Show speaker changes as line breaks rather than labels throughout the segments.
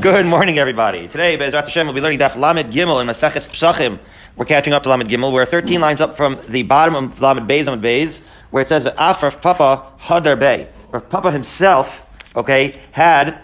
Good morning, everybody. Today, Bezrat Hashem, we'll be learning Daf Lamed Gimel in Maseches Psachim. We're catching up to Lamed Gimel. We're 13 lines up from the bottom of Lamed Beis, Lamed Beis, where it says, that Afraf Papa Hadar Bey. Where Papa himself, okay, had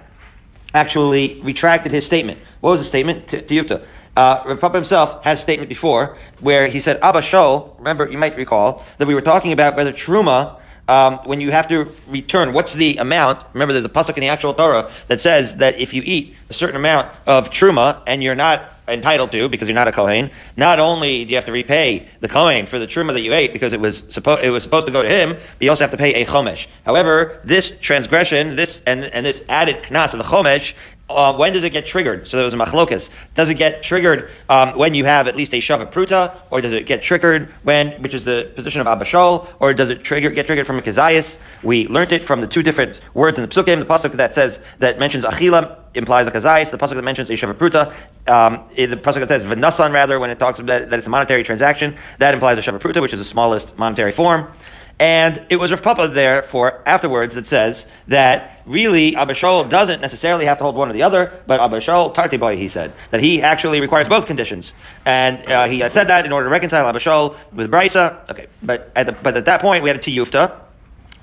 actually retracted his statement. What was the statement? To, to Yufta. Uh, Rav Papa himself had a statement before where he said, Abba Shol, remember, you might recall, that we were talking about whether Truma um, when you have to return, what's the amount? Remember, there's a pasuk in the actual Torah that says that if you eat a certain amount of truma and you're not entitled to because you're not a kohen, not only do you have to repay the kohen for the truma that you ate because it was supposed it was supposed to go to him, but you also have to pay a chomesh. However, this transgression, this and and this added knas of the chomesh uh, when does it get triggered? So there was a machlokas. Does it get triggered um, when you have at least a shava pruta, or does it get triggered when, which is the position of abashol, or does it trigger get triggered from a kazayas? We learned it from the two different words in the psukim. The pasuk that says that mentions achila implies a kazayas. The pasuk that mentions a shava pruta, um, the pasuk that says v'nasan rather when it talks about that it's a monetary transaction, that implies a shava pruta, which is the smallest monetary form. And it was Rav Papa there for afterwards that says that really Abba Shaul doesn't necessarily have to hold one or the other, but Abba Shaul, Tarti he said, that he actually requires both conditions. And uh, he had said that in order to reconcile Abba Shaul with Brisa. Okay, but at, the, but at that point we had a Tiyufta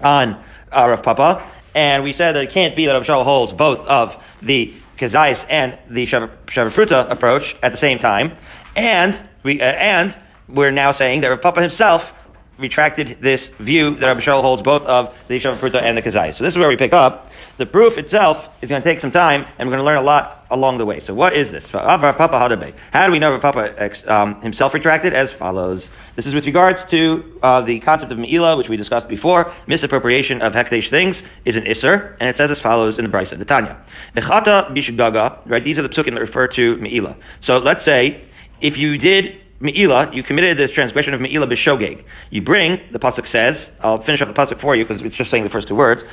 on uh, Rav Papa, and we said that it can't be that Abba Shaul holds both of the Kazais and the Shavapruta approach at the same time. And we, uh, and we're now saying that Rav Papa himself retracted this view that Rabbi Shaul holds both of the Yishav Pruta and the Kazai. So this is where we pick up. The proof itself is going to take some time, and we're going to learn a lot along the way. So what is this? How do we know Papa um, himself retracted? As follows. This is with regards to uh, the concept of Me'ilah, which we discussed before. Misappropriation of Hekdesh things is an Isser, and it says as follows in the Brisa, the Tanya. Right? These are the psukim that refer to Me'ilah. So let's say if you did Me'ila, you committed this transgression of Me'ila b'shogeg. You bring, the Pasuk says, I'll finish up the Pasuk for you because it's just saying the first two words.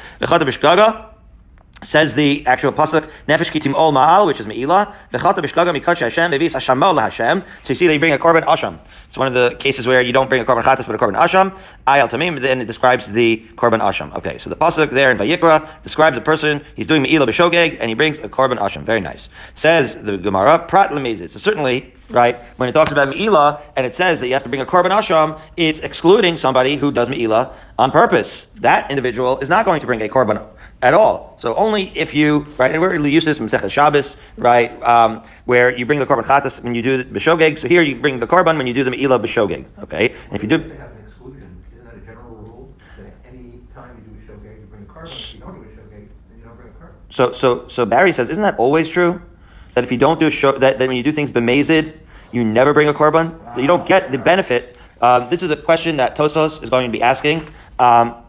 Says the actual pasuk, nefesh kitim ol ma'al, which is me'ilah, v'chata b'shgaga mikach Hashem, bevis hashamo Hashem. So you see they bring a korban asham. It's one of the cases where you don't bring a korban chatas, but a korban asham. Ayal tamim, then it describes the korban asham. Okay, so the pasuk there in Vayikra describes a person, he's doing me'ilah b'shogeg, and he brings a korban asham. Very nice. Says the Gemara, prat lemezit. So certainly, right, when it talks about me'ilah, and it says that you have to bring a korban asham, it's excluding somebody who does me'ilah on purpose. That individual is not going to bring a korban at all. So only if you, right, and we're used this from Sechas Shabbos, right, um, where you bring the korban chatas when you do the b'shogeg. So here you bring the korban when you do the me'ilah b'shogeg. Okay, and if you do.
They have an exclusion. Isn't that a general rule that any time you do a shogeg, you bring a korban? If you don't do a shogeg, then you don't bring a korban.
So, so, so Barry says, isn't that always true? That if you don't do a show, that, that when you do things b'mezid, you never bring a korban. That you don't get the benefit. Um, this is a question that Tosfos is going to be asking. Um,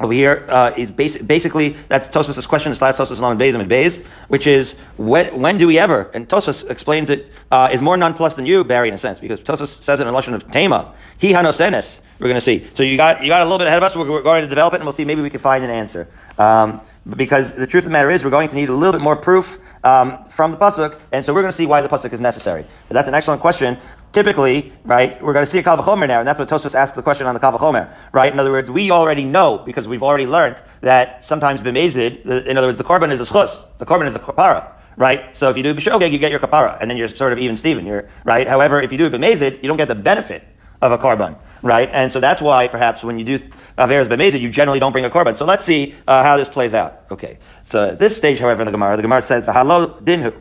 over here uh, is basic, basically that's Tosfos' question. It's last Tosfos along Beis and Beis, which is when when do we ever? And Tosfos explains it uh, is more nonplussed than you, Barry, in a sense, because Tosfos says it in a lesson of Tema. He hanosenes. We're going to see. So you got you got a little bit ahead of us. We're, we're going to develop it, and we'll see. Maybe we can find an answer. Um, because the truth of the matter is, we're going to need a little bit more proof um, from the pasuk, and so we're going to see why the pasuk is necessary. But that's an excellent question typically, right, we're going to see a Kal V'chomer now, and that's what Tosfos asks the question on the Kal V'chomer, right? In other words, we already know, because we've already learned, that sometimes b'mezid, in other words, the korban is a schus, the korban is a kapara, right? So if you do b'shogeg, you get your kapara, and then you're sort of even Steven, you're, right? However, if you do it b'mezid, you don't get the benefit of a korban, right? And so that's why perhaps when you do averas b'mezid, you generally don't bring a korban. So let's see uh, how this plays out. Okay. So at this stage, however, in the Gemara, the Gemara says, "V'halo dinhu."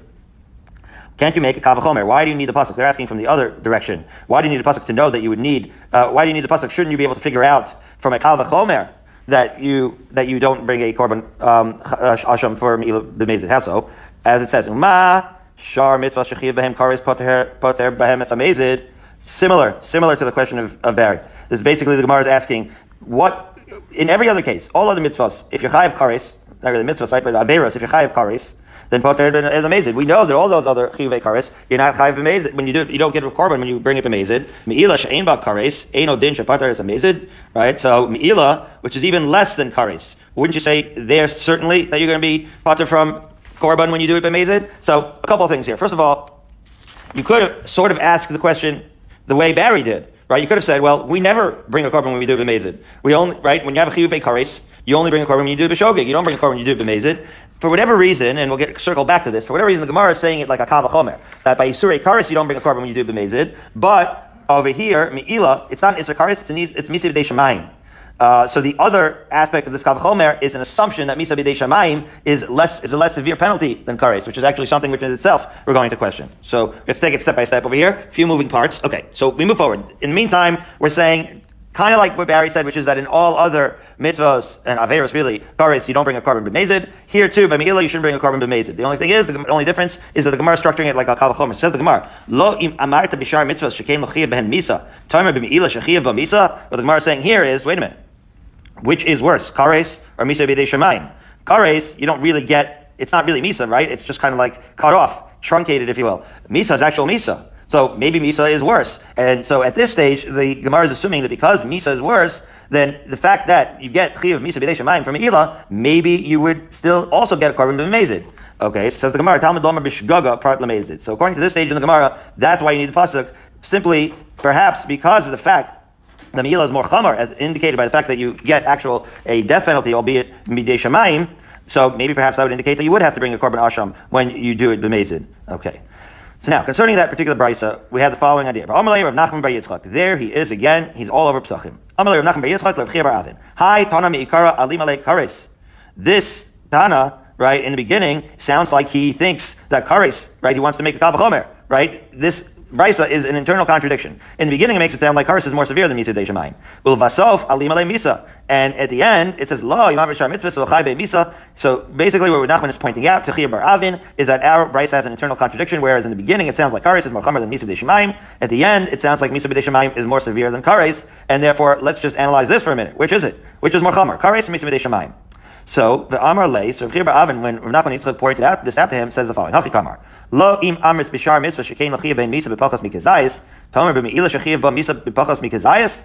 Can't you make a kavachomer? Why do you need the pasuk? They're asking from the other direction. Why do you need a pasuk to know that you would need? Uh, why do you need the pasuk? Shouldn't you be able to figure out from a kavachomer that you that you don't bring a korban um, asham for the mezid? How so? As it says, Uma shar mitzvah shechiv behem karis poter poter behem esamezid. Similar, similar to the question of, of Barry. This is basically the Gemara is asking what in every other case, all other mitzvahs, if you're chayiv karis, not really mitzvahs, right? But averos, if you're chayiv karis then potter is amazing. We know that all those other chiyuvei kares, you're not chayiv amazing when you do. You don't get a korban when you bring it amazing. Meila she'ain ba kares, ain din shepater is amazing, right? So meila, which is even less than kares, wouldn't you say there certainly that you're going to be potter from korban when you do it amazing? So a couple of things here. First of all, you could sort of ask the question the way Barry did right? You could have said, well, we never bring a korban when we do b'mezid. We only, right? When you have a chiyuv kares, you only bring a korban when you do b'shogeg. You don't bring a korban when you do b'mezid. For whatever reason, and we'll get circle back to this. For whatever reason, the Gemara is saying it like a kavachomer that by isurei kares you don't bring a korban when you do b'mezid, but over here, mi'ila, it's not isur kares, it's, it's misiv shemayim. Uh, so the other aspect of this kavachomer is an assumption that misa b'dei shamayim is less is a less severe penalty than kares, which is actually something which in itself we're going to question. So we have to take it step by step over here. A few moving parts. Okay, so we move forward. In the meantime, we're saying kind of like what Barry said, which is that in all other mitzvahs and averos, really, kares, you don't bring a korban b'mezid. Here too, by Me'ilah, you shouldn't bring a korban b'mezid. The only thing is, the only difference is that the Gemara is structuring it like a kavachomer. It says the Gemara, lo im amarta b'shar mitzvahs shekein l'chiyah behen misa, tamer b'me'ilah shechiyah b'misa. What the Gemara is saying here is, wait a minute, which is worse, kares or misa b'dei shemayim? Kares, you don't really get, it's not really misa, right? It's just kind of like cut off, truncated, if you will. Misa is actual misa. So maybe Misa is worse. And so at this stage, the Gemara is assuming that because Misa is worse, then the fact that you get Chiv Misa B'dei Shemayim from Ela, maybe you would still also get a korban b'mezid. Okay, so says the Gemara, Talmud Domer B'shgaga part lamezid. So according to this stage in the Gemara, that's why you need the pasuk. Simply, perhaps because of the fact the Meila is more chamar, as indicated by the fact that you get actual a death penalty, albeit midei shamayim. So maybe perhaps that would indicate that you would have to bring a korban asham when you do it b'mezid. Okay. So now, concerning that particular brisa, we have the following idea. There he is again. He's all over Psachim. Hi, Tana Meikara Alim Alei Kares. This Tana, right, in the beginning, sounds like he thinks that Kares, right, he wants to make a Kavachomer, right? This Brisa is an internal contradiction. In the beginning, it makes it sound like Karis is more severe than Misa Deishamayim. Well, Vasof Alim Misa. And at the end, it says, Lo, Yimam Rishar Mitzvah, so Misa. So basically, what Nachman is pointing out to Bar Avin is that our Brisa has an internal contradiction, whereas in the beginning, it sounds like Karis is more Chamer than Misa Deishamayim. At the end, it sounds like Misa Deishamayim is more severe than Karis. And therefore, let's just analyze this for a minute. Which is it? Which is more Chamer? Karis or Misa Deishamayim? So the Amar Lei, so Rav Avin, when Rav Nachman Yitzchak pointed out this out to him, says the following: Hachi Kamar, Lo im Amris bishar mitzvah shekein lachiyah ben misa b'pachas mikazayis, Tomer b'meila shechiyah ba misa b'pachas mikazayis.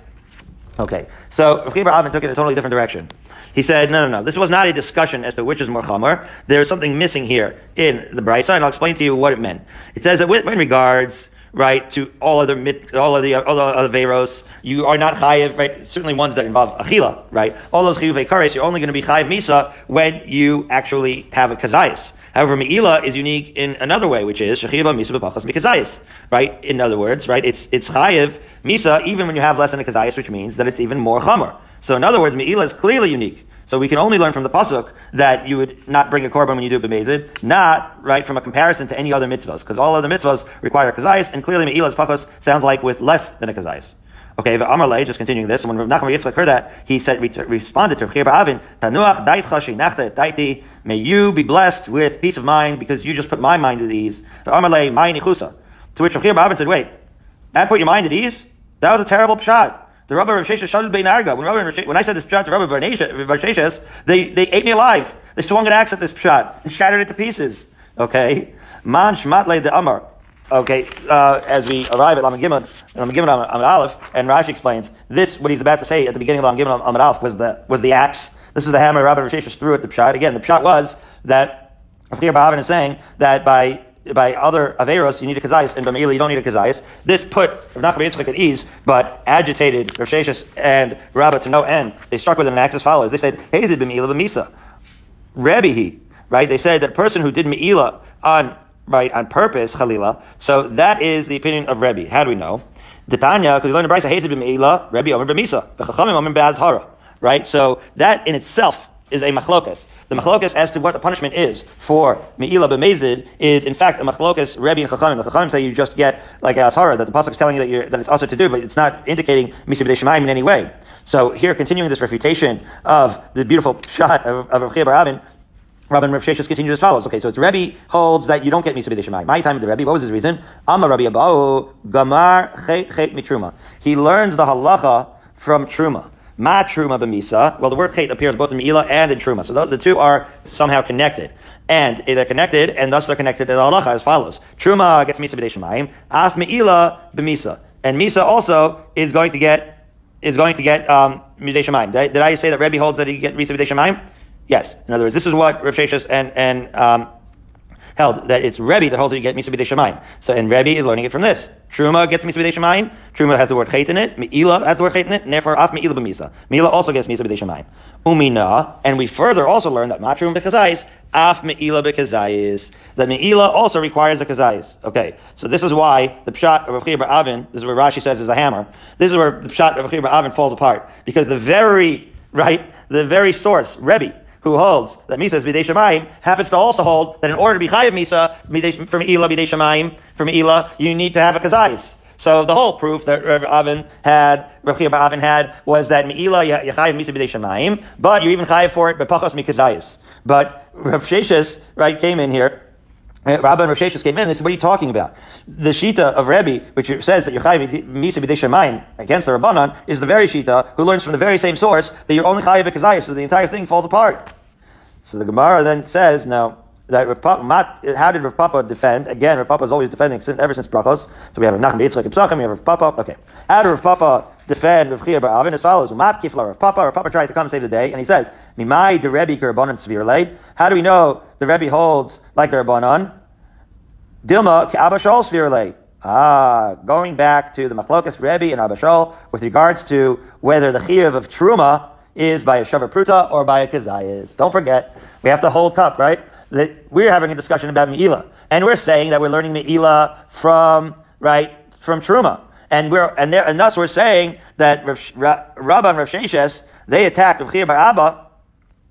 Okay, so Rav Avin took it in a totally different direction. He said, no, no, no, this was not a discussion as to which is more chamor. There's something missing here in the Brisa, and I'll explain to you what it meant. It says that with, in regards right, to all other all of the other veros, you are not chayiv, right? Certainly ones that involve achila, right? All those chiyuv kares, you're only going to be chayiv misa when you actually have a kazayis. However, Me'ila is unique in another way, which is Shechiba Misa B'Pachas Mikazayis. Right? In other words, right, it's it's Chayiv Misa even when you have less than a Kazayis, which means that it's even more Chamar. So in other words, Me'ila is clearly unique. So we can only learn from the pasuk that you would not bring a korban when you do b'mezid, not right from a comparison to any other mitzvahs, because all other mitzvahs require kazayis, and clearly me'ilas pachos sounds like with less than a kazayis. Okay, the Amalei, just continuing this, and when Nachman Yitzchak heard that, he said, responded to Chir Avin, Tanuach daitcha daiti, may you be blessed with peace of mind because you just put my mind at ease. The Amalei, my nichusa. To which Chir Avin said, wait, that put your mind at ease? That was a terrible shot. The Rabbi Rav Sheshes Bein Arga. When, Rabbi, when I said this pshat to Rabbi Rav Sheshes, they, they ate me alive. They swung an axe at this pshat and shattered it to pieces. Okay? Man Shmatle the Amar. Okay, uh, as we arrive at Lamed Gimel, Gimel Amid Aleph, and Rashi explains this. What he's about to say at the beginning of Lamed Gimel Amid Aleph was the was the axe. This is the hammer Rabbi Sheshes threw at the pshat. Again, the pshat was that Rav Ba'avin is saying that by by other Averos, you need a Kazayas, and by Meila, you don't need a Kazayas. This put Rav Nachman Yitzchak at ease, but agitated Rav and Rabbah to no end. They struck with an axe as follows. They said, Hazid b'Meila b'Misa. Rebbe he, right? They said that a person who did Meila on, right, on purpose, Khalila, so that is the opinion of Rebbe. How do we know? The because we learned in Bryce, Hazid b'Meila, Rebbe Omer b'Misa. Right? So that in itself is a machlokas. The machlokas as to what the punishment is for me'ila b'mezid is in fact a machlokas Rebbe and Chachamim. The Chachamim say you just get like a ashara that the pasuk is telling you that, that it's also to do, but it's not indicating misa b'dei in any way. So here, continuing this refutation of the beautiful shot of, of Rav Barabin, Rabbi Rav Sheshes continues as follows. Okay, so it's Rebbe holds that you don't get Misa B'dei My time with the Rebbe, what was his reason? Amma Rabbi Abahu Gamar Chet Chet Mitruma. He learns the halacha from Truma. Ma truma b'misa. Well, the word chait appears both in Me'ila and in truma. So the two are somehow connected. And they're connected, and thus they're connected in halacha as follows. Truma gets misa b'dei shemayim. Af Me'ila b'misa. And misa also is going to get, is going to get, um, b'dei shemayim. Did, did I say that Rebbe holds that he get misa b'dei shemayim? Yes. In other words, this is what Rav Sheshes and, and, um, held that it's Rebbe that holds that you get Misa B'dei. So, and Rebbe is learning it from this. Truma gets Misa B'dei. Truma has the word Chet in it. Me'ila has the word Chet in it. Therefore, Af Me'ila B'misa. Me'ila also gets Misa B'dei. Umina. And we further also learn that Matrum B'kazais, Af Me'ila B'kazais. That Me'ila also requires a Kazais. Okay. So this is why the Pshat of Rav Avin, this is where Rashi says is a hammer. This is where the Pshat of Rav Avin falls apart. Because the very, right, the very source, Rebbe, who holds that Misa is Bidei Shemayim, happens to also hold that in order to be Chayav Misa, from Ila Bidei Shemayim, from Ila, you need to have a Kazayis. So the whole proof that Rav Avin had, Rav Avin had, was that Me'ila Yachayiv Misa B'dei Shemayim, but you're even Chayiv for it, but Pachos Mikazayis. But Rav Sheshes, right, came in here, Rabbi and Rav came in and they said, what are you talking about? The Shita of Rebbe, which says that you're Chayiv Misa B'dei against the Rabbanon, is the very Shita who learns from the very same source that you're only Chayiv Mikazayis, so the entire thing falls apart. So the Gemara then says, now, that Rav Papa, how did Rav Papa defend? Again, Rav Papa is always defending since, ever since Brachos. So we have Rav Nachman Yitzchak Psachim, we have Rav Papa. Okay. How did Rav Papa defend Rav Chia Avin as follows? Mat kifla Rav Papa. Rav Papa tried to come save the day, and he says, Mimai de Rebbe kerbanon svir How do we know the Rebbe holds like the Rabbanon? Dilma Abba Shol svir Ah, going back to the Machlokas Rebbe and Abba Shol with regards to whether the Chiyav of Truma is by a Shavar Pruta or by a Kazayas. Don't forget, we have to hold cup, right? that we're having a discussion about Me'ila. And we're saying that we're learning Me'ila from, right, from Truma. And we're, and, there, and thus we're saying that Rav, Rabba and Rav Sheshes, they attacked Rav Bar Abba,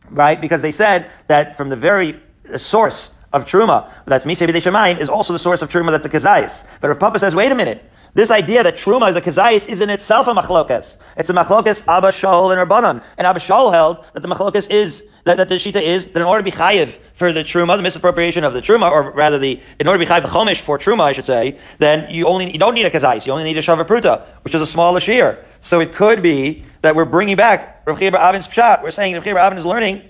right, because they said that from the very source of Truma, that's Misei B'dei Shemayim, is also the source of Truma that's a Kazayis. But Rav Papa says, wait a minute, this idea that truma is a kazayis is in itself a machlokas. It's a machlokas Abba Shaul and Rabbanan. And Abba Shaul held that the machlokas is, that, that the shita is, that in order to be chayiv for the truma, the misappropriation of the truma, or rather the, in order to be chayiv the chomish for truma, I should say, then you only, you don't need a kazayis, you only need a shavar pruta, which is a small shear. So it could be that we're bringing back Rav Chibar Avin's pshat. We're saying Rav Chibar Avin is learning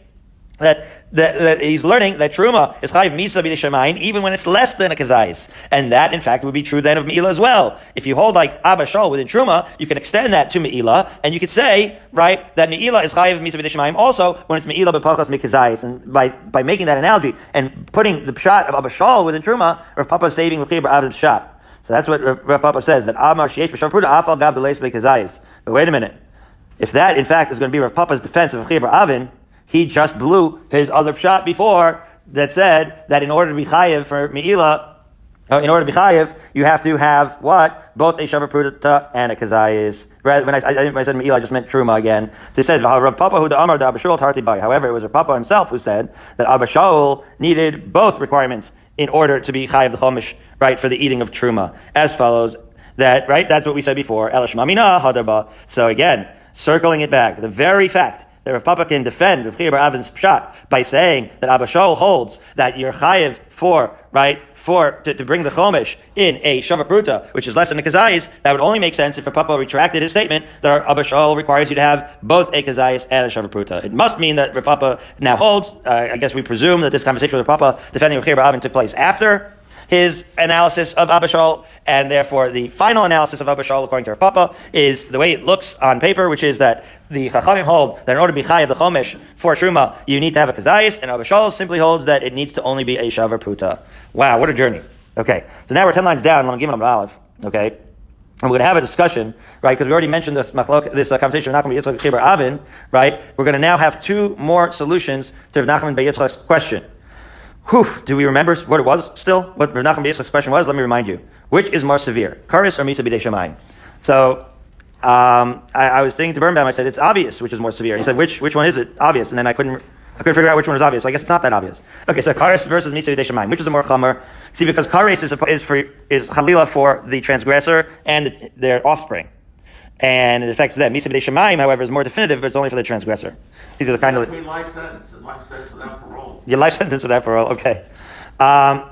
that, that, that he's learning that truma is chayiv misa b'deshamayim even when it's less than a kazayis, and that in fact would be true then of meila as well. If you hold like abba shol within truma, you can extend that to meila, and you could say right that meila is chayiv misa b'deshamayim also when it's meila b'pachas mikazayis, and by by making that analogy and putting the shot of abba shol within truma, Rav Papa is saving Rav Abba's shot. So that's what Rav Papa says that Amar sheyesh b'shav pruda afal gab b'kazayis. But wait a minute, if that in fact is going to be Rav Papa's defense of Chibur Avin he just blew his other shot before that said that in order to be chayiv for Me'ila, uh, in order to be chayiv, you have to have what? Both a shavar pruta and a kazayis. When I, I, I said Me'ila, I just meant truma again. So it says, Papa who Amar. However, it was Papa himself who said that Abba Shaul needed both requirements in order to be chayiv the chomish, right, for the eating of truma. As follows, that, right, that's what we said before. So again, circling it back, the very fact that Rav Papa can defend Rav Chia Avin's pshat by saying that Abba Shaul holds that you're chayiv for, right, for, to, to bring the chomish in a shava bruta, which is less than a kazayis, that would only make sense if Rav Papa retracted his statement that Abba Shaul requires you to have both a kazayis and a shava bruta. It must mean that Rav Papa now holds, uh, I guess we presume that this conversation with Rav Papa defending Rav Chia Avin took place after his analysis of Abba Shaul, and therefore the final analysis of Abba Shaul, according to Papa, is the way it looks on paper, which is that the Chachamim hold that in order to be Chayav the Chomesh for Truma, you need to have a Kazayis, and Abba Shaul simply holds that it needs to only be a Shavar. Wow, what a journey. Okay, so now we're 10 lines down, them Aleph, okay? And we're going to have a discussion, right? Because we already mentioned this this uh, conversation with Nachman Yitzchak Chibar Avin, right? We're going to now have two more solutions to Nachman Yitzchak's question. Whew, do we remember what it was still? What Rav Nachman Yitzchak's question was? Let me remind you. Which is more severe, Karis or Misa B'dei Shemayim? So, um, I, I, was thinking to Birnbaum, I said, it's obvious which is more severe. He said, which, which one is it? Obvious. And then I couldn't, I couldn't figure out which one was obvious. So I guess it's not that obvious. Okay, so Karis versus B'dei Shemayim. Which is the more chamer? See, because Karis is, is for, is Halila for the transgressor and the, their offspring and it affects them. B'dei shemayim, however, is more definitive, but it's only for the transgressor. These are the kind of.
Life sentence without parole.
Your life sentence without parole. Okay. Um,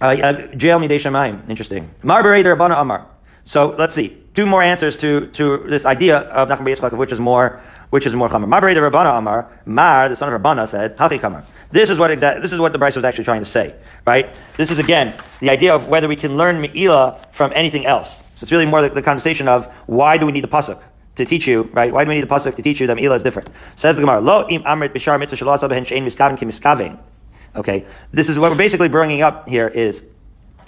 uh, jail midei shemayim. Interesting. Marberei Rabbana Amar. So let's see. Two more answers to, to this idea of Nachman Yitzchak, which is more which is more chamer. Marberei Rabbana Amar. Mar, the son of Rabbana, said Hachi Kamar. This is what exa- this is what the Bryce was actually trying to say, right? This is again the idea of whether we can learn Me'ila from anything else. So it's really more the, the conversation of why do we need the pasuk to teach you, right? Why do we need the pasuk to teach you that Me'ila is different? Says the Gemara, Lo im amrit b'shar mitzvah shalasa behen shein miskaven ki miskaven. Okay, this is what we're basically bringing up here is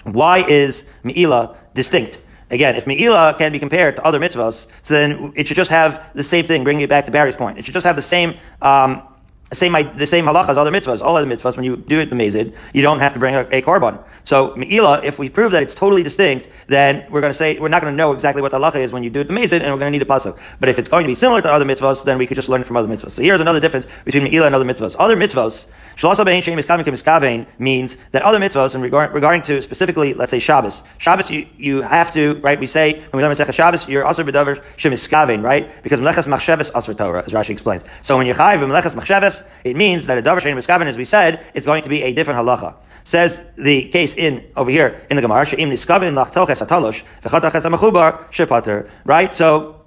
why is Me'ila distinct? Again, if Me'ila can be compared to other mitzvahs, so then it should just have the same thing, bringing it back to Barry's point. It should just have the same um, same the same halacha as other mitzvahs. All other mitzvahs, when you do it b'mezid, you don't have to bring a, a korban. So meila, if we prove that it's totally distinct, then we're going to say we're not going to know exactly what the halacha is when you do it b'mezid, and we're going to need a pasuk. But if it's going to be similar to other mitzvahs, then we could just learn from other mitzvahs. So here's another difference between meila and other mitzvahs. Other mitzvahs, means that other mitzvahs, and regard, regarding to specifically, let's say Shabbos, Shabbos you, you have to right. We say when we learn Masechah Shabbos, you're also b'davar shemiskavein, right? Because melechas machsheves asr Torah, as Rashi explains. So when you're chayiv melechas it means that a davar shein miskavein, as we said, it's going to be a different halacha. Says the case in over here in the Gemara, she'im niskavin lachtoches atalosh v'chataches amachubar shepater. Right. So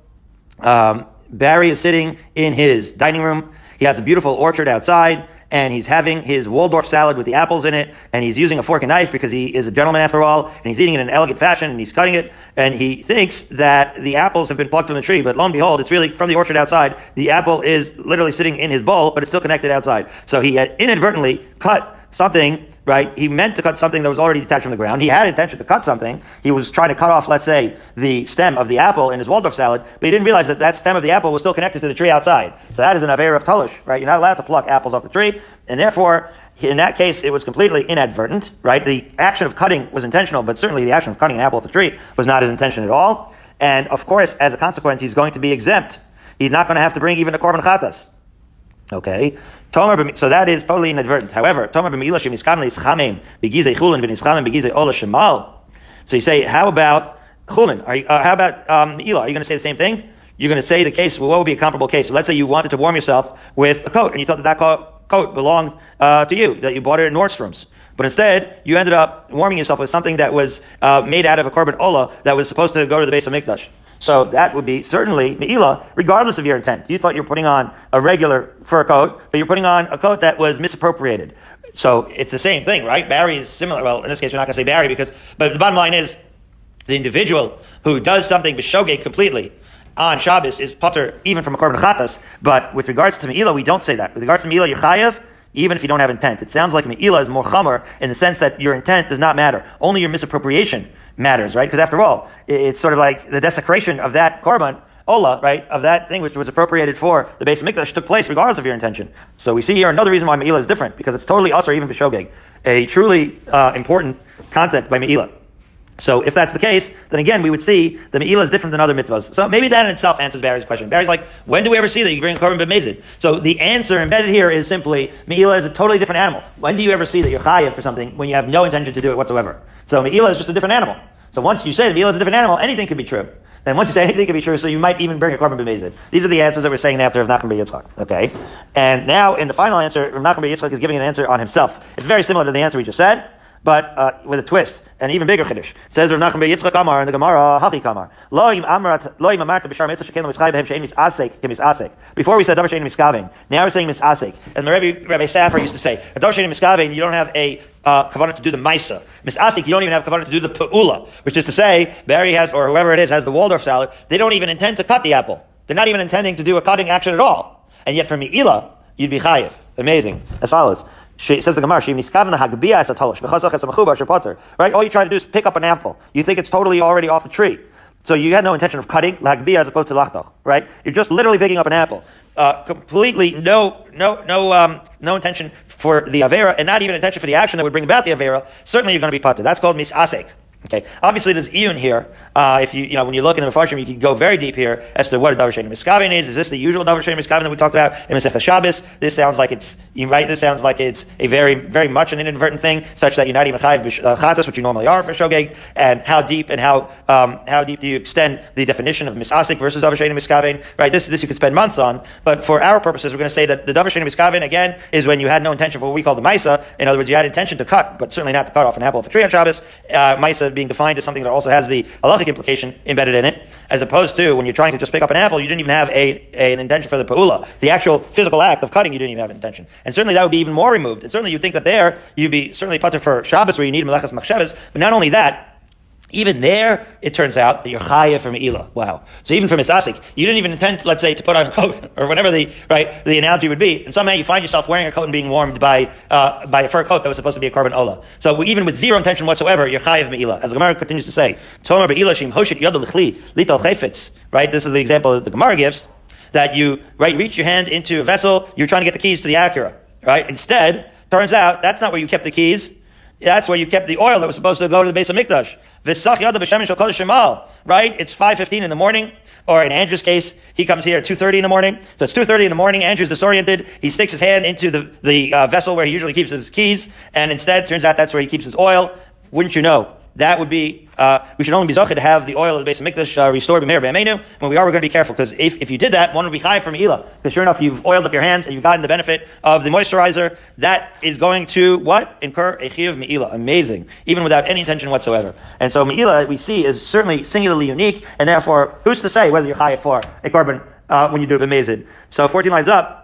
um, Barry is sitting in his dining room. He has a beautiful orchard outside and he's having his Waldorf salad with the apples in it, and he's using a fork and knife because he is a gentleman after all, and he's eating it in an elegant fashion, and he's cutting it, and he thinks that the apples have been plucked from the tree, but lo and behold, it's really from the orchard outside. The apple is literally sitting in his bowl, but it's still connected outside. So he had inadvertently cut something right? He meant to cut something that was already detached from the ground. He had intention to cut something. He was trying to cut off, let's say, the stem of the apple in his Waldorf salad, but he didn't realize that that stem of the apple was still connected to the tree outside. So that is an aver of talish, right? You're not allowed to pluck apples off the tree, and therefore, in that case, it was completely inadvertent, right? The action of cutting was intentional, but certainly the action of cutting an apple off the tree was not his intention at all. And of course, as a consequence, he's going to be exempt. He's not going to have to bring even a korban chatas. Okay. So that is totally inadvertent. However, Tomer chulin v'nischamim ola shemal. So you say, how about chulin? Are you, uh, how about um, Are you going to say the same thing? You're going to say the case. Well, what would be a comparable case? So let's say you wanted to warm yourself with a coat, and you thought that that coat belonged uh, to you, that you bought it at Nordstrom's. But instead, you ended up warming yourself with something that was uh, made out of a korban ola that was supposed to go to the base of mikdash. So that would be certainly Me'ila, regardless of your intent. You thought you were putting on a regular fur coat, but you're putting on a coat that was misappropriated. So it's the same thing, right? Barry is similar. Well, in this case, we're not going to say Barry because, but the bottom line is the individual who does something b'shogeg completely on Shabbos is putter even from a korban chatas. But with regards to Me'ila, we don't say that. With regards to Me'ila, you're chayav, even if you don't have intent. It sounds like Me'ila is more chamer in the sense that your intent does not matter. Only your misappropriation matters, right? Because after all, it's sort of like the desecration of that korban, ola, right, of that thing which was appropriated for the base mikdash took place regardless of your intention. So we see here another reason why Me'ila is different, because it's totally us or even b'shogeg. A truly uh, important concept by Me'ila. So if that's the case, then again, we would see the Me'ila is different than other mitzvahs. So maybe that in itself answers Barry's question. Barry's like, when do we ever see that you bring a korban b'mezid? So the answer embedded here is simply, Me'ila is a totally different animal. When do you ever see that you're chayiv for something when you have no intention to do it whatsoever? So Me'ila is just a different animal. So once you say the Me'ila is a different animal, anything could be true. Then once you say anything could be true, so you might even bring a korban b'mezid. These are the answers that we're saying after of Nachman Yitzchak. Okay? And now in the final answer, Rav Nachman Yitzchak is giving an answer on himself. It's very similar to the answer we just said but uh, with a twist, an even bigger chiddush. Says Rav Nachman Yitzchak Amar in the Gemara, Hachi Kamar. Loim Amrat, Loim Amarta B'Shar Mitzvah B'Hem Shein Misasek Misasek. Before we said Davar Shein Miskavin, now we're saying Misasek. And the Rabbi, Rabbi Safar used to say, Davar Shein Miskavin, you don't have a uh, kavanah to do the Maisa. Misasek, you don't even have kavanah to do the Pa'ula, which is to say, Barry has, or whoever it is, has the Waldorf salad, they don't even intend to cut the apple. They're not even intending to do a cutting action at all. And yet for Mi'ila, you'd be chayiv. Amazing. As follows. She says the Gemara, she right? All you try to do is pick up an apple. You think it's totally already off the tree. So you had no intention of cutting lahagbiya as opposed to lachtoch, right? You're just literally picking up an apple. Uh, completely no, no, no, um, no intention for the avera, and not even intention for the action that would bring about the avera. Certainly, you're going to be pater. That's called misasek. Okay. Obviously, there's iyun here. Uh, if you, you know, when you look in the Mepharshim, you can go very deep here as to what a davar miskavin is. Is this the usual davar miskavin that we talked about in Masechah Shabbos? This sounds like it's you right. This sounds like it's a very, very much an inadvertent thing, such that you're not even chayiv uh, chatas, which you normally are for shogeg. And how deep and how um, how deep do you extend the definition of misasik versus davar shenim miskavin? Right. This this you could spend months on. But for our purposes, we're going to say that the davar miskavin again is when you had no intention for what we call the ma'isa. In other words, you had intention to cut, but certainly not to cut off an apple of a tree on Shabbos. Uh, being defined as something that also has the halachic implication embedded in it, as opposed to when you're trying to just pick up an apple, you didn't even have a, a an intention for the pa'ula. The actual physical act of cutting, you didn't even have an intention. And certainly that would be even more removed. And certainly you'd think that there, you'd be certainly putter for Shabbos where you need melechas machshavas, but not only that, even there, it turns out that you're chayiv from Ela. Wow. So even from Isasik, you didn't even intend, let's say, to put on a coat or whatever the right the analogy would be, and somehow you find yourself wearing a coat and being warmed by uh, by a fur coat that was supposed to be a korban ola. So even with zero intention whatsoever, you're chayiv Ela. As the Gemara continues to say, Tomer be'ila shim hoshit lichli lital chayfetz. Right. This is the example that the Gemara gives that you right reach your hand into a vessel, you're trying to get the keys to the Acura. Right. Instead, turns out that's not where you kept the keys. That's where you kept the oil that was supposed to go to the base of Mikdash. Right? It's 5.15 in the morning. Or in Andrew's case, he comes here at 2.30 in the morning. So it's 2.30 in the morning. Andrew's disoriented. He sticks his hand into the, the uh, vessel where he usually keeps his keys. And instead, turns out that's where he keeps his oil. Wouldn't you know? That would be, uh, we should only be zochet to have the oil of the base of Mikdash uh, restored b'meir b'amenu. When we are, we're going to be careful because if, if you did that, one would be high from Ela. Because sure enough, you've oiled up your hands and you've gotten the benefit of the moisturizer. That is going to what? Incur a chiyuv me'ila. Amazing. Even without any intention whatsoever. And so me'ila, we see, is certainly singularly unique. And therefore, who's to say whether you're high for a korban uh, when you do it amazing? So 14 lines up,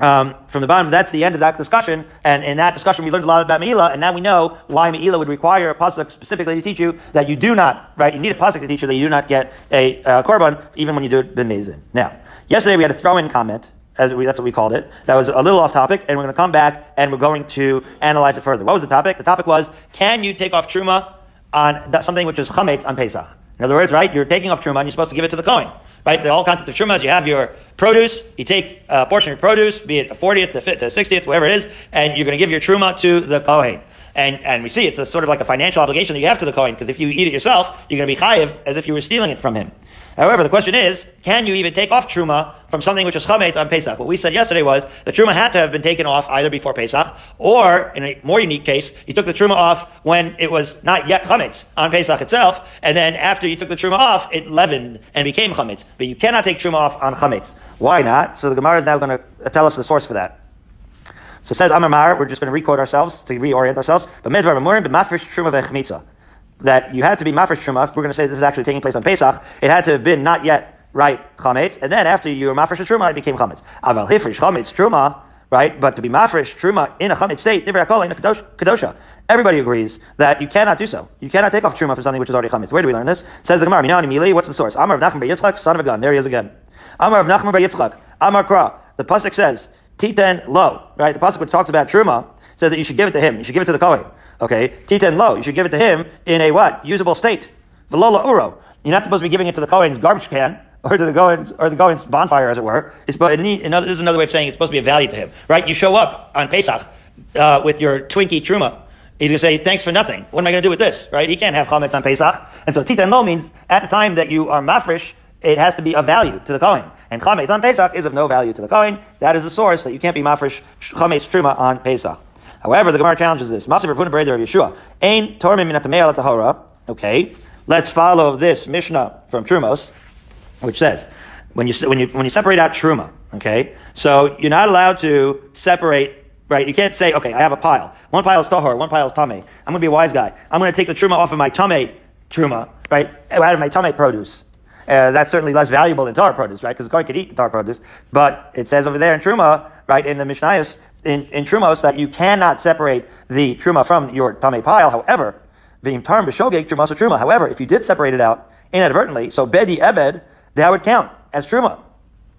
um, from the bottom, that's the end of that discussion. And in that discussion, we learned a lot about Me'ila, and now we know why Me'ila would require a pasuk specifically to teach you that you do not, right? You need a pasuk to teach you that you do not get a uh, korban even when you do it b'mezin. Now, yesterday we had a throw-in comment, as we, that's what we called it. That was a little off topic, and we're going to come back and we're going to analyze it further. What was the topic? The topic was, can you take off truma on something which is chametz on Pesach? In other words, right, you're taking off truma and you're supposed to give it to the Kohen. Right? The whole concept of truma is you have your produce, you take a portion of your produce, be it a 40th to, 50th to 60th, whatever it is, and you're going to give your truma to the Kohen. And, and we see it's a sort of like a financial obligation that you have to the Kohen, because if you eat it yourself, you're going to be chayiv as if you were stealing it from him. However, the question is, can you even take off truma from something which is chametz on Pesach? What we said yesterday was the truma had to have been taken off either before Pesach, or in a more unique case, you took the truma off when it was not yet chametz on Pesach itself, and then after you took the truma off, it leavened and became chametz. But you cannot take truma off on chametz. Why not? So the Gemara is now going to uh, tell us the source for that. So it says Amar Mar, we're just going to record ourselves to reorient ourselves. But Medvar Mamurim, but Mafresh Truma Vechmitza that you had to be mafresh truma. If we're going to say this is actually taking place on Pesach, it had to have been not yet right chametz, and then after you were mafresh truma, it became chametz. Aval hifresh chametz truma, right? But to be mafresh truma in a chametz state, in a kadosh kadosha. Everybody agrees that you cannot do so. You cannot take off truma for something which is already chametz. Where do we learn this? Says the Gemara. Minani Mili. What's the source? Amar of Nachman Yitzchak, son of a gun. There he is again. Amar of Nachman Yitzchak. Amar Kra. The pasuk says Titen lo. Right. The pasuk which talks about truma says that you should give it to him. You should give it to the kohen. Okay, titan lo. You should give it to him in a what? Usable state. Velola uro. You're not supposed to be giving it to the Kohen's garbage can or to the Kohen's or the Kohen's bonfire, as it were. It's but another, this is another way of saying it's supposed to be a value to him, right? You show up on Pesach uh, with your Twinkie truma. He's to say, thanks for nothing. What am I to do with this, right? He can't have chametz on Pesach. And so titan lo means at the time that you are mafresh, it has to be of value to the Kohen. And chametz on Pesach is of no value to the Kohen. That is the source that you can't be mafresh chametz truma on Pesach. However, the Gemara challenges this. Masiv Rav Breder of Yeshua. Ein Tormim Minatamei Tahora. Okay, let's follow this Mishnah from Trumos, which says when you when you when you separate out truma. Okay, so you're not allowed to separate. Right, you can't say, okay, I have a pile. One pile is tahor, one pile is tame. I'm going to be a wise guy. I'm going to take the truma off of my tame truma, right, out of my tame produce. Uh, that's certainly less valuable than tar produce, right? Because the guy could eat the tar produce. But it says over there in Truma, right, in the Mishnayos, in, in Trumos that you cannot separate the Truma from your Tame pile. However, the Imtarm B'Shogeg Trumas Truma. However, if you did separate it out inadvertently, so Bedi Eved, that would count as Truma.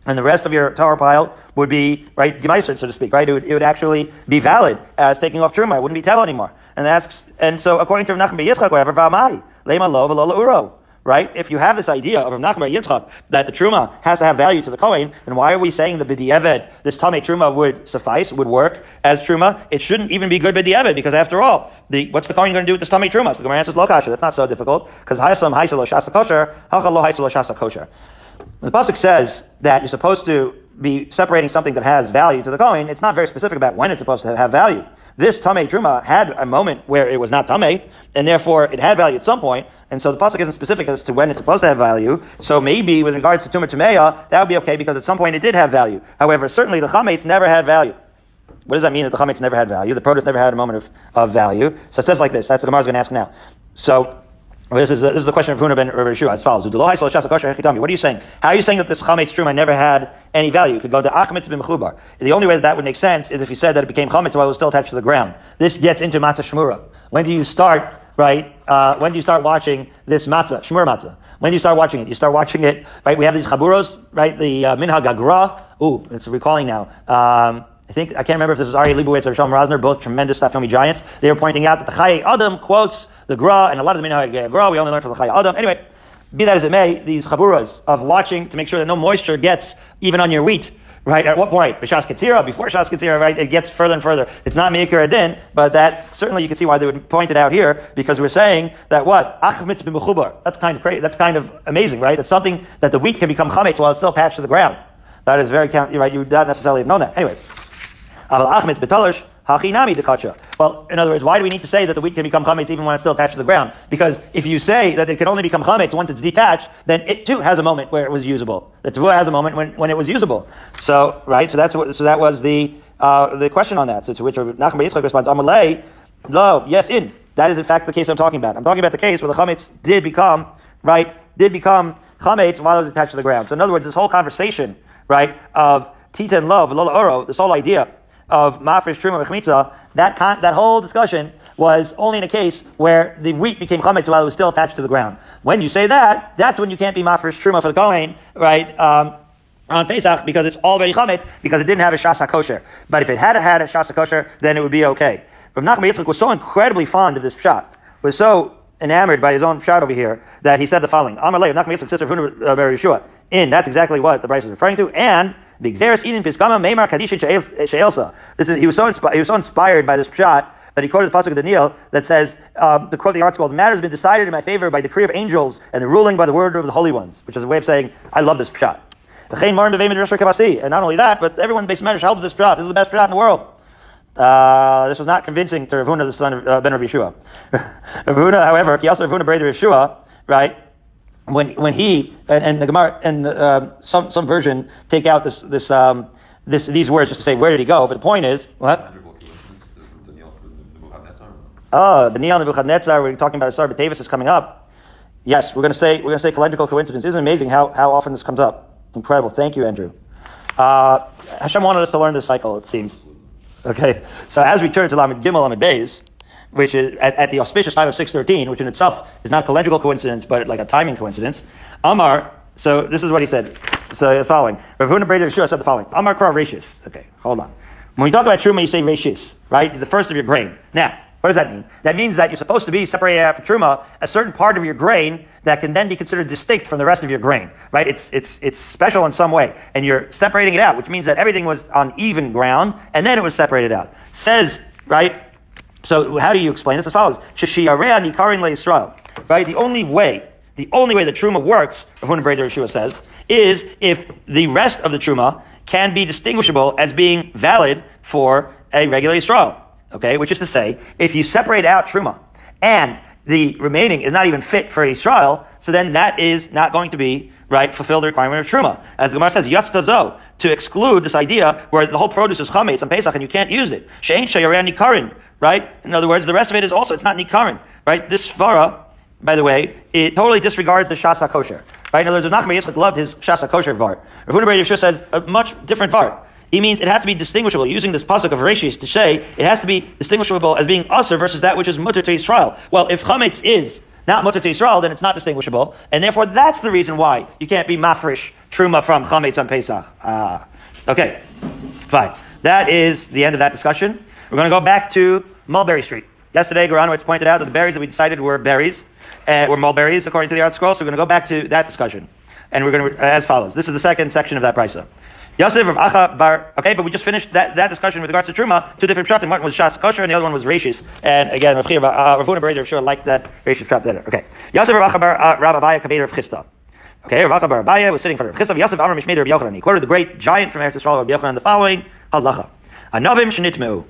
And the rest of your tower pile would be, right, Gemeiser, so to speak, right? It would, it would actually be valid as taking off Truma. It wouldn't be Tel anymore. And asks, and so according to Nachman Yitzchak, however, Vamai, Lema Lo, Uro right? If you have this idea of Rav Nachman Yitzchak that the truma has to have value to the Kohen, then why are we saying the b'di'eved, this tamei truma would suffice, would work as truma? It shouldn't even be good b'di'eved because after all, the, what's the Kohen going to do with this tamei truma? So the Gemara answers lo kasha. That's not so difficult because ha'islam ha'isalo shasa kosher, ha'chalo ha'isalo shasa kosher. The pasuk says that you're supposed to be separating something that has value to the Kohen. It's not very specific about when it's supposed to have value. This Tamei Truma had a moment where it was not Tamei, and therefore it had value at some point, and so the Pasuk isn't specific as to when it's supposed to have value. So maybe with regards to Tumah Tumeya, that would be okay because at some point it did have value. However, certainly the Chametz never had value. What does that mean that the Chametz never had value? The produce never had a moment of, of value. So it says like this. That's what the Gemara is going to ask now. So this is, this is the question of Huna ben Rabbi Yeshua as follows. What are you saying? How are you saying that this chametz truma never had any value? It could go to achmetz b'mechubar. The only way that that would make sense is if you said that it became chametz while it was still attached to the ground. This gets into matzah shmura. When do you start right? Uh, when do you start watching this matzah, shmur matzah? When do you start watching it? You start watching it, right? We have these chaburos, right? The uh, minhag agra. Ooh, it's recalling now. Um, I think I can't remember if this is Ari Leibowitz or Shalom Rosner, both tremendous Dafyomi giants. They were pointing out that the Chaye Adam quotes the Gra, and a lot of the Minhag Gra we only learn from the Chaye Adam. Anyway, be that as it may, these chaburas of watching to make sure that no moisture gets even on your wheat right? At what point? B'shas Ketzira, before Shas Ketzira, right? It gets further and further. It's not Meikir Adin, but that certainly you can see why they would point it out here, because we're saying that what? Achmitz b'mechubar. That's kind of crazy. That's kind of amazing, right? It's something that the wheat can become chametz while it's still attached to the ground. That is very, right? You would not necessarily have known that. Anyway. Well, in other words, why do we need to say that the wheat can become chametz even when it's still attached to the ground? Because if you say that it can only become chametz once it's detached, then it too has a moment where it was usable. The tevuah has a moment when, when it was usable. So, right? So that's what. So that was the uh, the question on that. So to which Nachman Yitzchak responds, "Amalei, no, yes, in that is in fact the case I'm talking about. I'm talking about the case where the chametz did become right, did become chametz while it was attached to the ground. So in other words, this whole conversation, right, of tita and love, lola oro, this whole idea of mafresh truma v'chmitza, that con- that whole discussion was only in a case where the wheat became chametz while it was still attached to the ground. When you say that, that's when you can't be mafresh truma for the kohen, right? Um, on Pesach because it's already chametz because it didn't have a shasa kosher. But if it had had a shasa kosher, then it would be okay. But Nachman Yitzchak was so incredibly fond of this shot, was so enamored by his own shot over here that he said the following: Amar Lev, Nachman Yitzchak, sister of uh, Yeshua. In that's exactly what the Bryce is referring to, and the Piskama Meimar Kadisha Sheelsa. This is he was so he was so inspired by this shot that he quoted the pasuk of Daniel that says, um, to quote the article, the matter has been decided in my favor by decree of angels and the ruling by the word of the holy ones, which is a way of saying, I love this shot. And not only that, but everyone based Medrash held this shot. This is the best shot in the world. Uh, this was not convincing to Ravuna, the son of uh, Ben Rabbi Yeshua. Ravuna, however, he also Ravuna brother Yeshua, right? When when he and, and the Gemara and uh, some some version take out this this um, this these words just to say where did he go? But the point is what? Oh, the Neon Nebuchadnezzar. We're talking about Asara b'Teves is coming up. Yes, we're going to say we're going to say calendrical coincidence. Isn't amazing how how often this comes up? Incredible. Thank you, Andrew. Uh, Hashem wanted us to learn this cycle. It seems. Okay, so as we turn to Lamed Gimel Lamed Beis, which is at, at, the auspicious time of 613, which in itself is not a calendrical coincidence, but like a timing coincidence. Amar, so this is what he said. So the following. Rav Huna Breda Yeshua said the following. Amar Kra Rashis. Okay, hold on. When you talk about Truma, you say Rashis, right? The first of your grain. Now, what does that mean? That means that you're supposed to be separated out for Truma, a certain part of your grain that can then be considered distinct from the rest of your grain, right? It's, it's, it's special in some way. And you're separating it out, which means that everything was on even ground, and then it was separated out. Says, right? So how do you explain this? As follows: Israel. Right. The only way, the only way that truma works, Rahun Breder Yeshua says, is if the rest of the truma can be distinguishable as being valid for a regular Israel. Okay, which is to say, if you separate out truma and the remaining is not even fit for Israel, so then that is not going to be right fulfill the requirement of truma. As the Gemara says, yatztazo to exclude this idea where the whole produce is chametz on Pesach and you can't use it. Shein shayaran nikarin right? In other words, the rest of it is also, it's not nikarin, right? This svara, by the way, it totally disregards the kosher, right? In other words, Nachman Yitzchak loved his shasa kosher var. Rav Huna Yeshua says a much different var. He means it has to be distinguishable, using this pasuk of Rashis to say it has to be distinguishable as being usher versus that which is mutter to Israel. Well, if chametz is not mutter to Israel, then it's not distinguishable, and therefore that's the reason why you can't be mafresh truma from chametz on Pesach. Ah, okay, fine. That is the end of that discussion. We're going to go back to Mulberry Street. Yesterday, Goranowitz pointed out that the berries that we decided were berries, uh, were mulberries according to the Art Scroll, So we're going to go back to that discussion, and we're going to uh, as follows. This is the second section of that brisa. Yosef of Acha Bar. Okay, but we just finished that, that discussion with regards to Truma. Two different pshatim. One was Shas Kosher, and the other one was Rashis. And again, Rav uh, Ravuna Bereder sure liked that Rashis pshat better. Okay, Yosef of Acha Bar uh, Rav Abaya Kabeir of Chisda. Okay, Rav Acha Bar Abaya was sitting in front of Chisda. Yosef Amar Mishmeder Rabbi Yochanan. He quoted the great giant from Eretz Yisrael, Rabbi Yochanan, the following halacha. Anovim shenitmeu.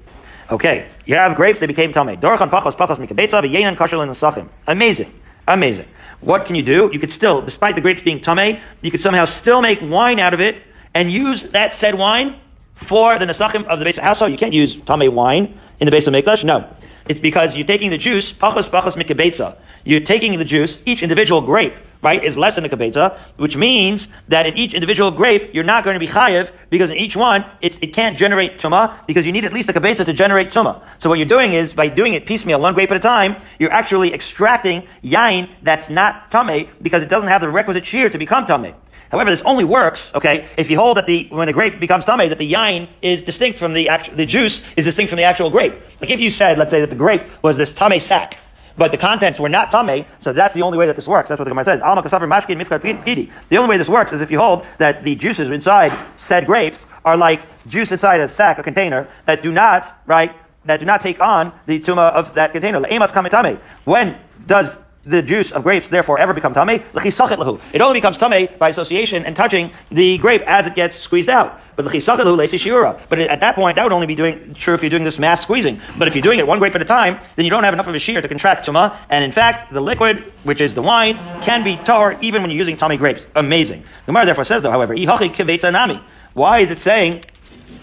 Okay, you have grapes, they became tamei. Dorchan pachos pachos mikabetza v'yenan kashel in the Amazing, amazing. What can you do? You could still, despite the grapes being tamei, you could somehow still make wine out of it and use that said wine for the nesachim of the base of house. You can't use tamei wine in the base of mikdash. No, it's because you're taking the juice pachos pachos mikabetza. You're taking the juice, each individual grape right, is less than a kabetza, which means that in each individual grape, you're not going to be chayiv because in each one, it's, it can't generate tuma because you need at least a kabetza to generate tuma. So what you're doing is by doing it piecemeal, one grape at a time, you're actually extracting yain that's not tame because it doesn't have the requisite shear to become tame. However, this only works, okay, if you hold that the, when a grape becomes tame, that the yain is distinct from the actual, the juice is distinct from the actual grape. Like if you said, let's say that the grape was this tame sack, but the contents were not tame, so that's the only way that this works. That's what the Gemara says. The only way this works is if you hold that the juices inside said grapes are like juice inside a sack, a container, that do not, right, that do not take on the tuma of that container. When does the juice of grapes therefore ever become tame? It only becomes tame by association and touching the grape as it gets squeezed out. But But at that point, that would only be doing true if you're doing this mass squeezing. But if you're doing it one grape at a time, then you don't have enough of a shear to contract tuma. And in fact, the liquid, which is the wine, can be tar even when you're using tame grapes. Amazing. Gemara therefore says though, however, why is it saying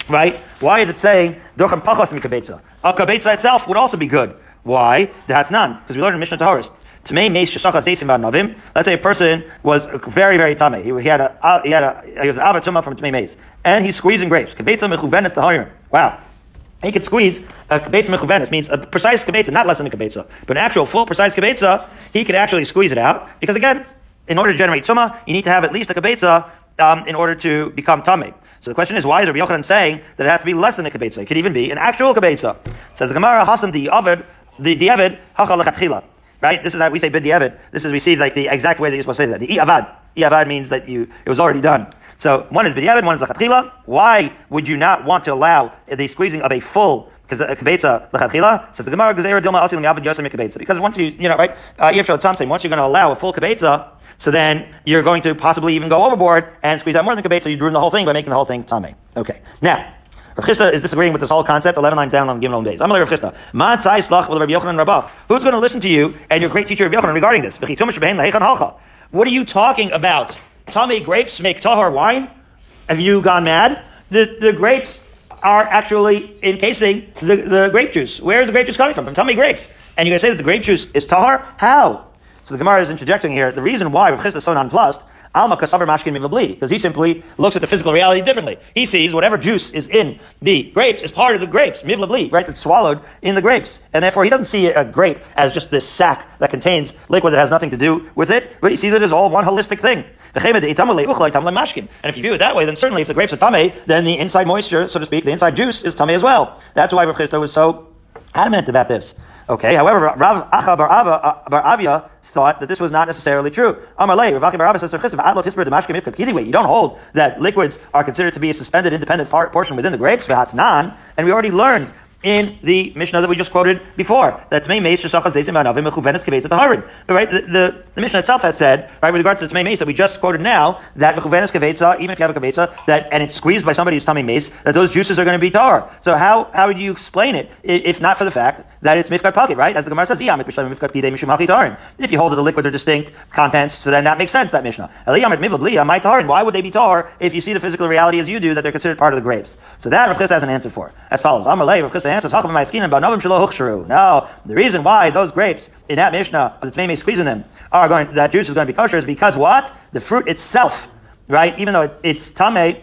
right? Why is it saying dochem pachos mikabetza? A kabetza itself would also be good. Why? That's none because we learned in Mishnah Taharos. Let's say a person was very, very tummy. He, he had a he had a he was avatuma from Tmei Meis, and he's squeezing grapes. Kabeza Michubenis to Hairam. Wow. He could squeeze a kibetza mechuvenis, means a precise kibetza, not less than a kibetza, but an actual full precise kibetza, he could actually squeeze it out, because again, in order to generate tuma, you need to have at least a kibetza um, in order to become tummy. So the question is, why is Rabbi Yochanan saying that it has to be less than a kibetza? It could even be an actual kibetza. Says the Gemara, Hasam the Avid, the Diavad, Hachal Right? This is how we say bid Diavad. This is we see like the exact way that you're supposed to say that. The Avad. Avad means that you it was already done. So one is b'diavad, one is lechatchila. Why would you not want to allow the squeezing of a full because a kibetza lechatchila says the Gemara gezerah dilma asim yavad yosem kibetza because once you you know right uh, Tzam once you're going to allow a full kibetza so then you're going to possibly even go overboard and squeeze out more than kibetza. You ruin the whole thing by making the whole thing tame. Okay. Now. Rav Chisda is disagreeing with this whole concept. Eleven lines down on Gimel days. I'm Rav Chisda. Ma tzai slach Rabbi Yochanan Rabbah. Who's going to listen to you and your great teacher Rabbi Yochanan regarding this? What are you talking about? Tame grapes make tahar wine? Have you gone mad? The the grapes are actually encasing the, the grape juice. Where is the grape juice coming from? From Tame grapes. And you're going to say that the grape juice is tahar? How? So the Gemara is interjecting here. The reason why Rav Chisda is so nonplussed Alma kasavar mashkin mivabli, because he simply looks at the physical reality differently. He sees whatever juice is in the grapes is part of the grapes, mivabli, right? That's swallowed in the grapes, and therefore he doesn't see a grape as just this sack that contains liquid that has nothing to do with it, but he sees it as all one holistic thing. And if you view it that way, then certainly if the grapes are tame, then the inside moisture, so to speak, the inside juice is tame as well. That's why Rav Chisda was so adamant about this. Okay, however, Rav Acha Bar Avia thought that this was not necessarily true. Either you don't hold that liquids are considered to be a suspended independent part, portion within the grapes, non, and we already learned in the Mishnah that we just quoted before. That's Mechuvenes Kevetz Taharin. But right, the, the, the, Mishnah itself has said, right, with regards to the Tmei Meis that we just quoted now, that Mechuvenes Kevetza, even if you have a Kevetza, that and it's squeezed by somebody who's Tmei Meis, that those juices are going to be tar. So how how would you explain it if not for the fact that it's Mifkat Pocket, right? As the Gemara says, if you hold that the liquids are distinct contents, so then that makes sense, that Mishnah. Why would they be tar if you see the physical reality as you do, that they're considered part of the grapes? So that Rav has an answer for. As follows. Amalei, Rav answers, no, the reason why those grapes in that Mishnah, the Tmei squeezing them, are going, that juice is going to be kosher is because what? The fruit itself, right? Even though it, it's tame,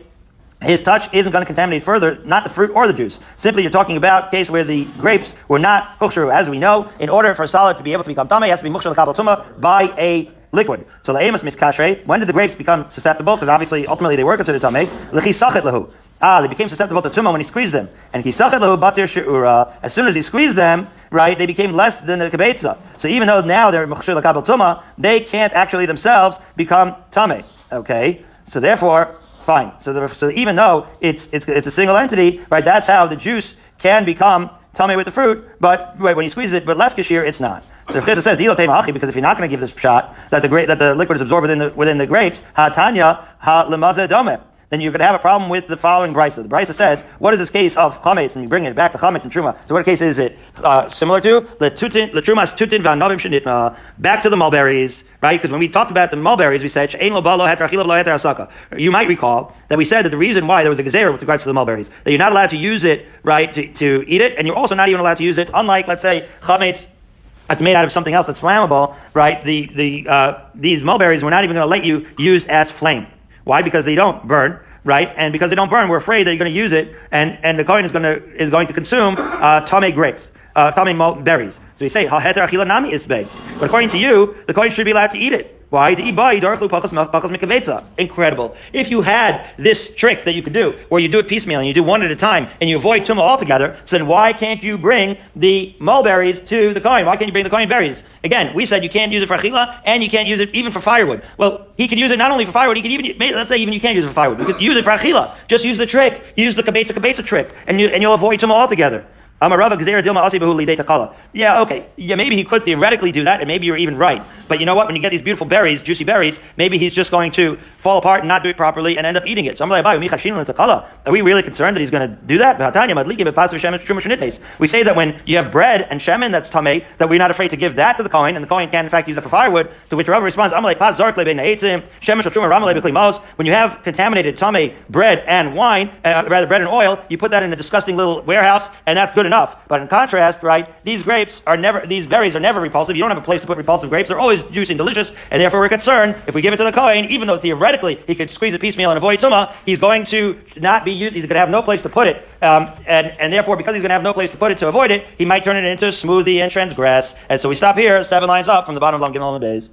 his touch isn't going to contaminate further, not the fruit or the juice. Simply, you're talking about a case where the grapes were not kosher, as we know. In order for a solid to be able to become tame, it has to be mukhshar kabal tuma by a liquid. So the amos miskashrei. When did the grapes become susceptible? Because obviously, ultimately, they were considered tame. Lechisachet lahu. Ah, they became susceptible to tumah when he squeezed them. And kisachet lahu batir she'ura. As soon as he squeezed them, right, they became less than the kibetza. So even though now they're mukhshir lakabel tumah, they can't actually themselves become tame. Okay, so therefore, fine. So, the, so even though it's, it's it's a single entity, right, that's how the juice can become tame with the fruit. But right, when you squeeze it, but less kashir, it's not. The Chizah says because if you're not going to give this shot that the grape that the liquid is absorbed within the within the grapes, ha tanya ha lemaze dome then you're going to have a problem with the following brisa. The brisa says, what is this case of chametz? And you bring it back to chametz and truma. So what case is it uh, similar to? The trumas tutin v'anovim shenitma. Back to the mulberries, right? Because when we talked about the mulberries, we said she'ein lo balo asaka. You might recall that we said that the reason why there was a gezer with regards to the mulberries that you're not allowed to use it, right, to, to eat it, and you're also not even allowed to use it. Unlike, let's say, chametz it's made out of something else that's flammable, right? The the uh, these mulberries we're not even going to let you use as flame. Why? Because they don't burn, right? And because they don't burn, we're afraid that you're going to use it, and and the Kohen is going to is going to consume uh, tame grapes, uh, tame berries. So we say heter achila nami isbei. But according to you, the Kohen should be allowed to eat it. Why? Incredible. If you had this trick that you could do, where you do it piecemeal and you do one at a time and you avoid tumah altogether, so then why can't you bring the mulberries to the Kohen? Why can't you bring the Kohen berries? Again, we said you can't use it for achila and you can't use it even for firewood. Well, he can use it not only for firewood, he can even, let's say even you can't use it for firewood. You could use it for achila. Just use the trick. Use the kabetza kabetza trick and, you, and you'll avoid tumah altogether. Yeah, okay. Yeah, maybe he could theoretically do that, and maybe you're even right. But you know what? When you get these beautiful berries, juicy berries, maybe he's just going to fall apart and not do it properly and end up eating it. So I'm like, are we really concerned that he's going to do that? We say that when you have bread and shemen that's tamei, that we're not afraid to give that to the Kohen, and the Kohen can in fact use it for firewood. To which Rabbi responds, when you have contaminated tamei bread and wine, uh, rather bread and oil, you put that in a disgusting little warehouse, and that's good enough. But in contrast, right, these grapes are never, these berries are never repulsive. You don't have a place to put repulsive grapes. They're always juicy and delicious, and therefore we're concerned if we give it to the Kohen, even though theoretically he could squeeze a piecemeal and avoid Tumah, he's going to not be used, he's going to have no place to put it. Um, and, and therefore, because he's going to have no place to put it to avoid it, he might turn it into a smoothie and transgress. And so we stop here, seven lines up from the bottom of Lam Gimel days.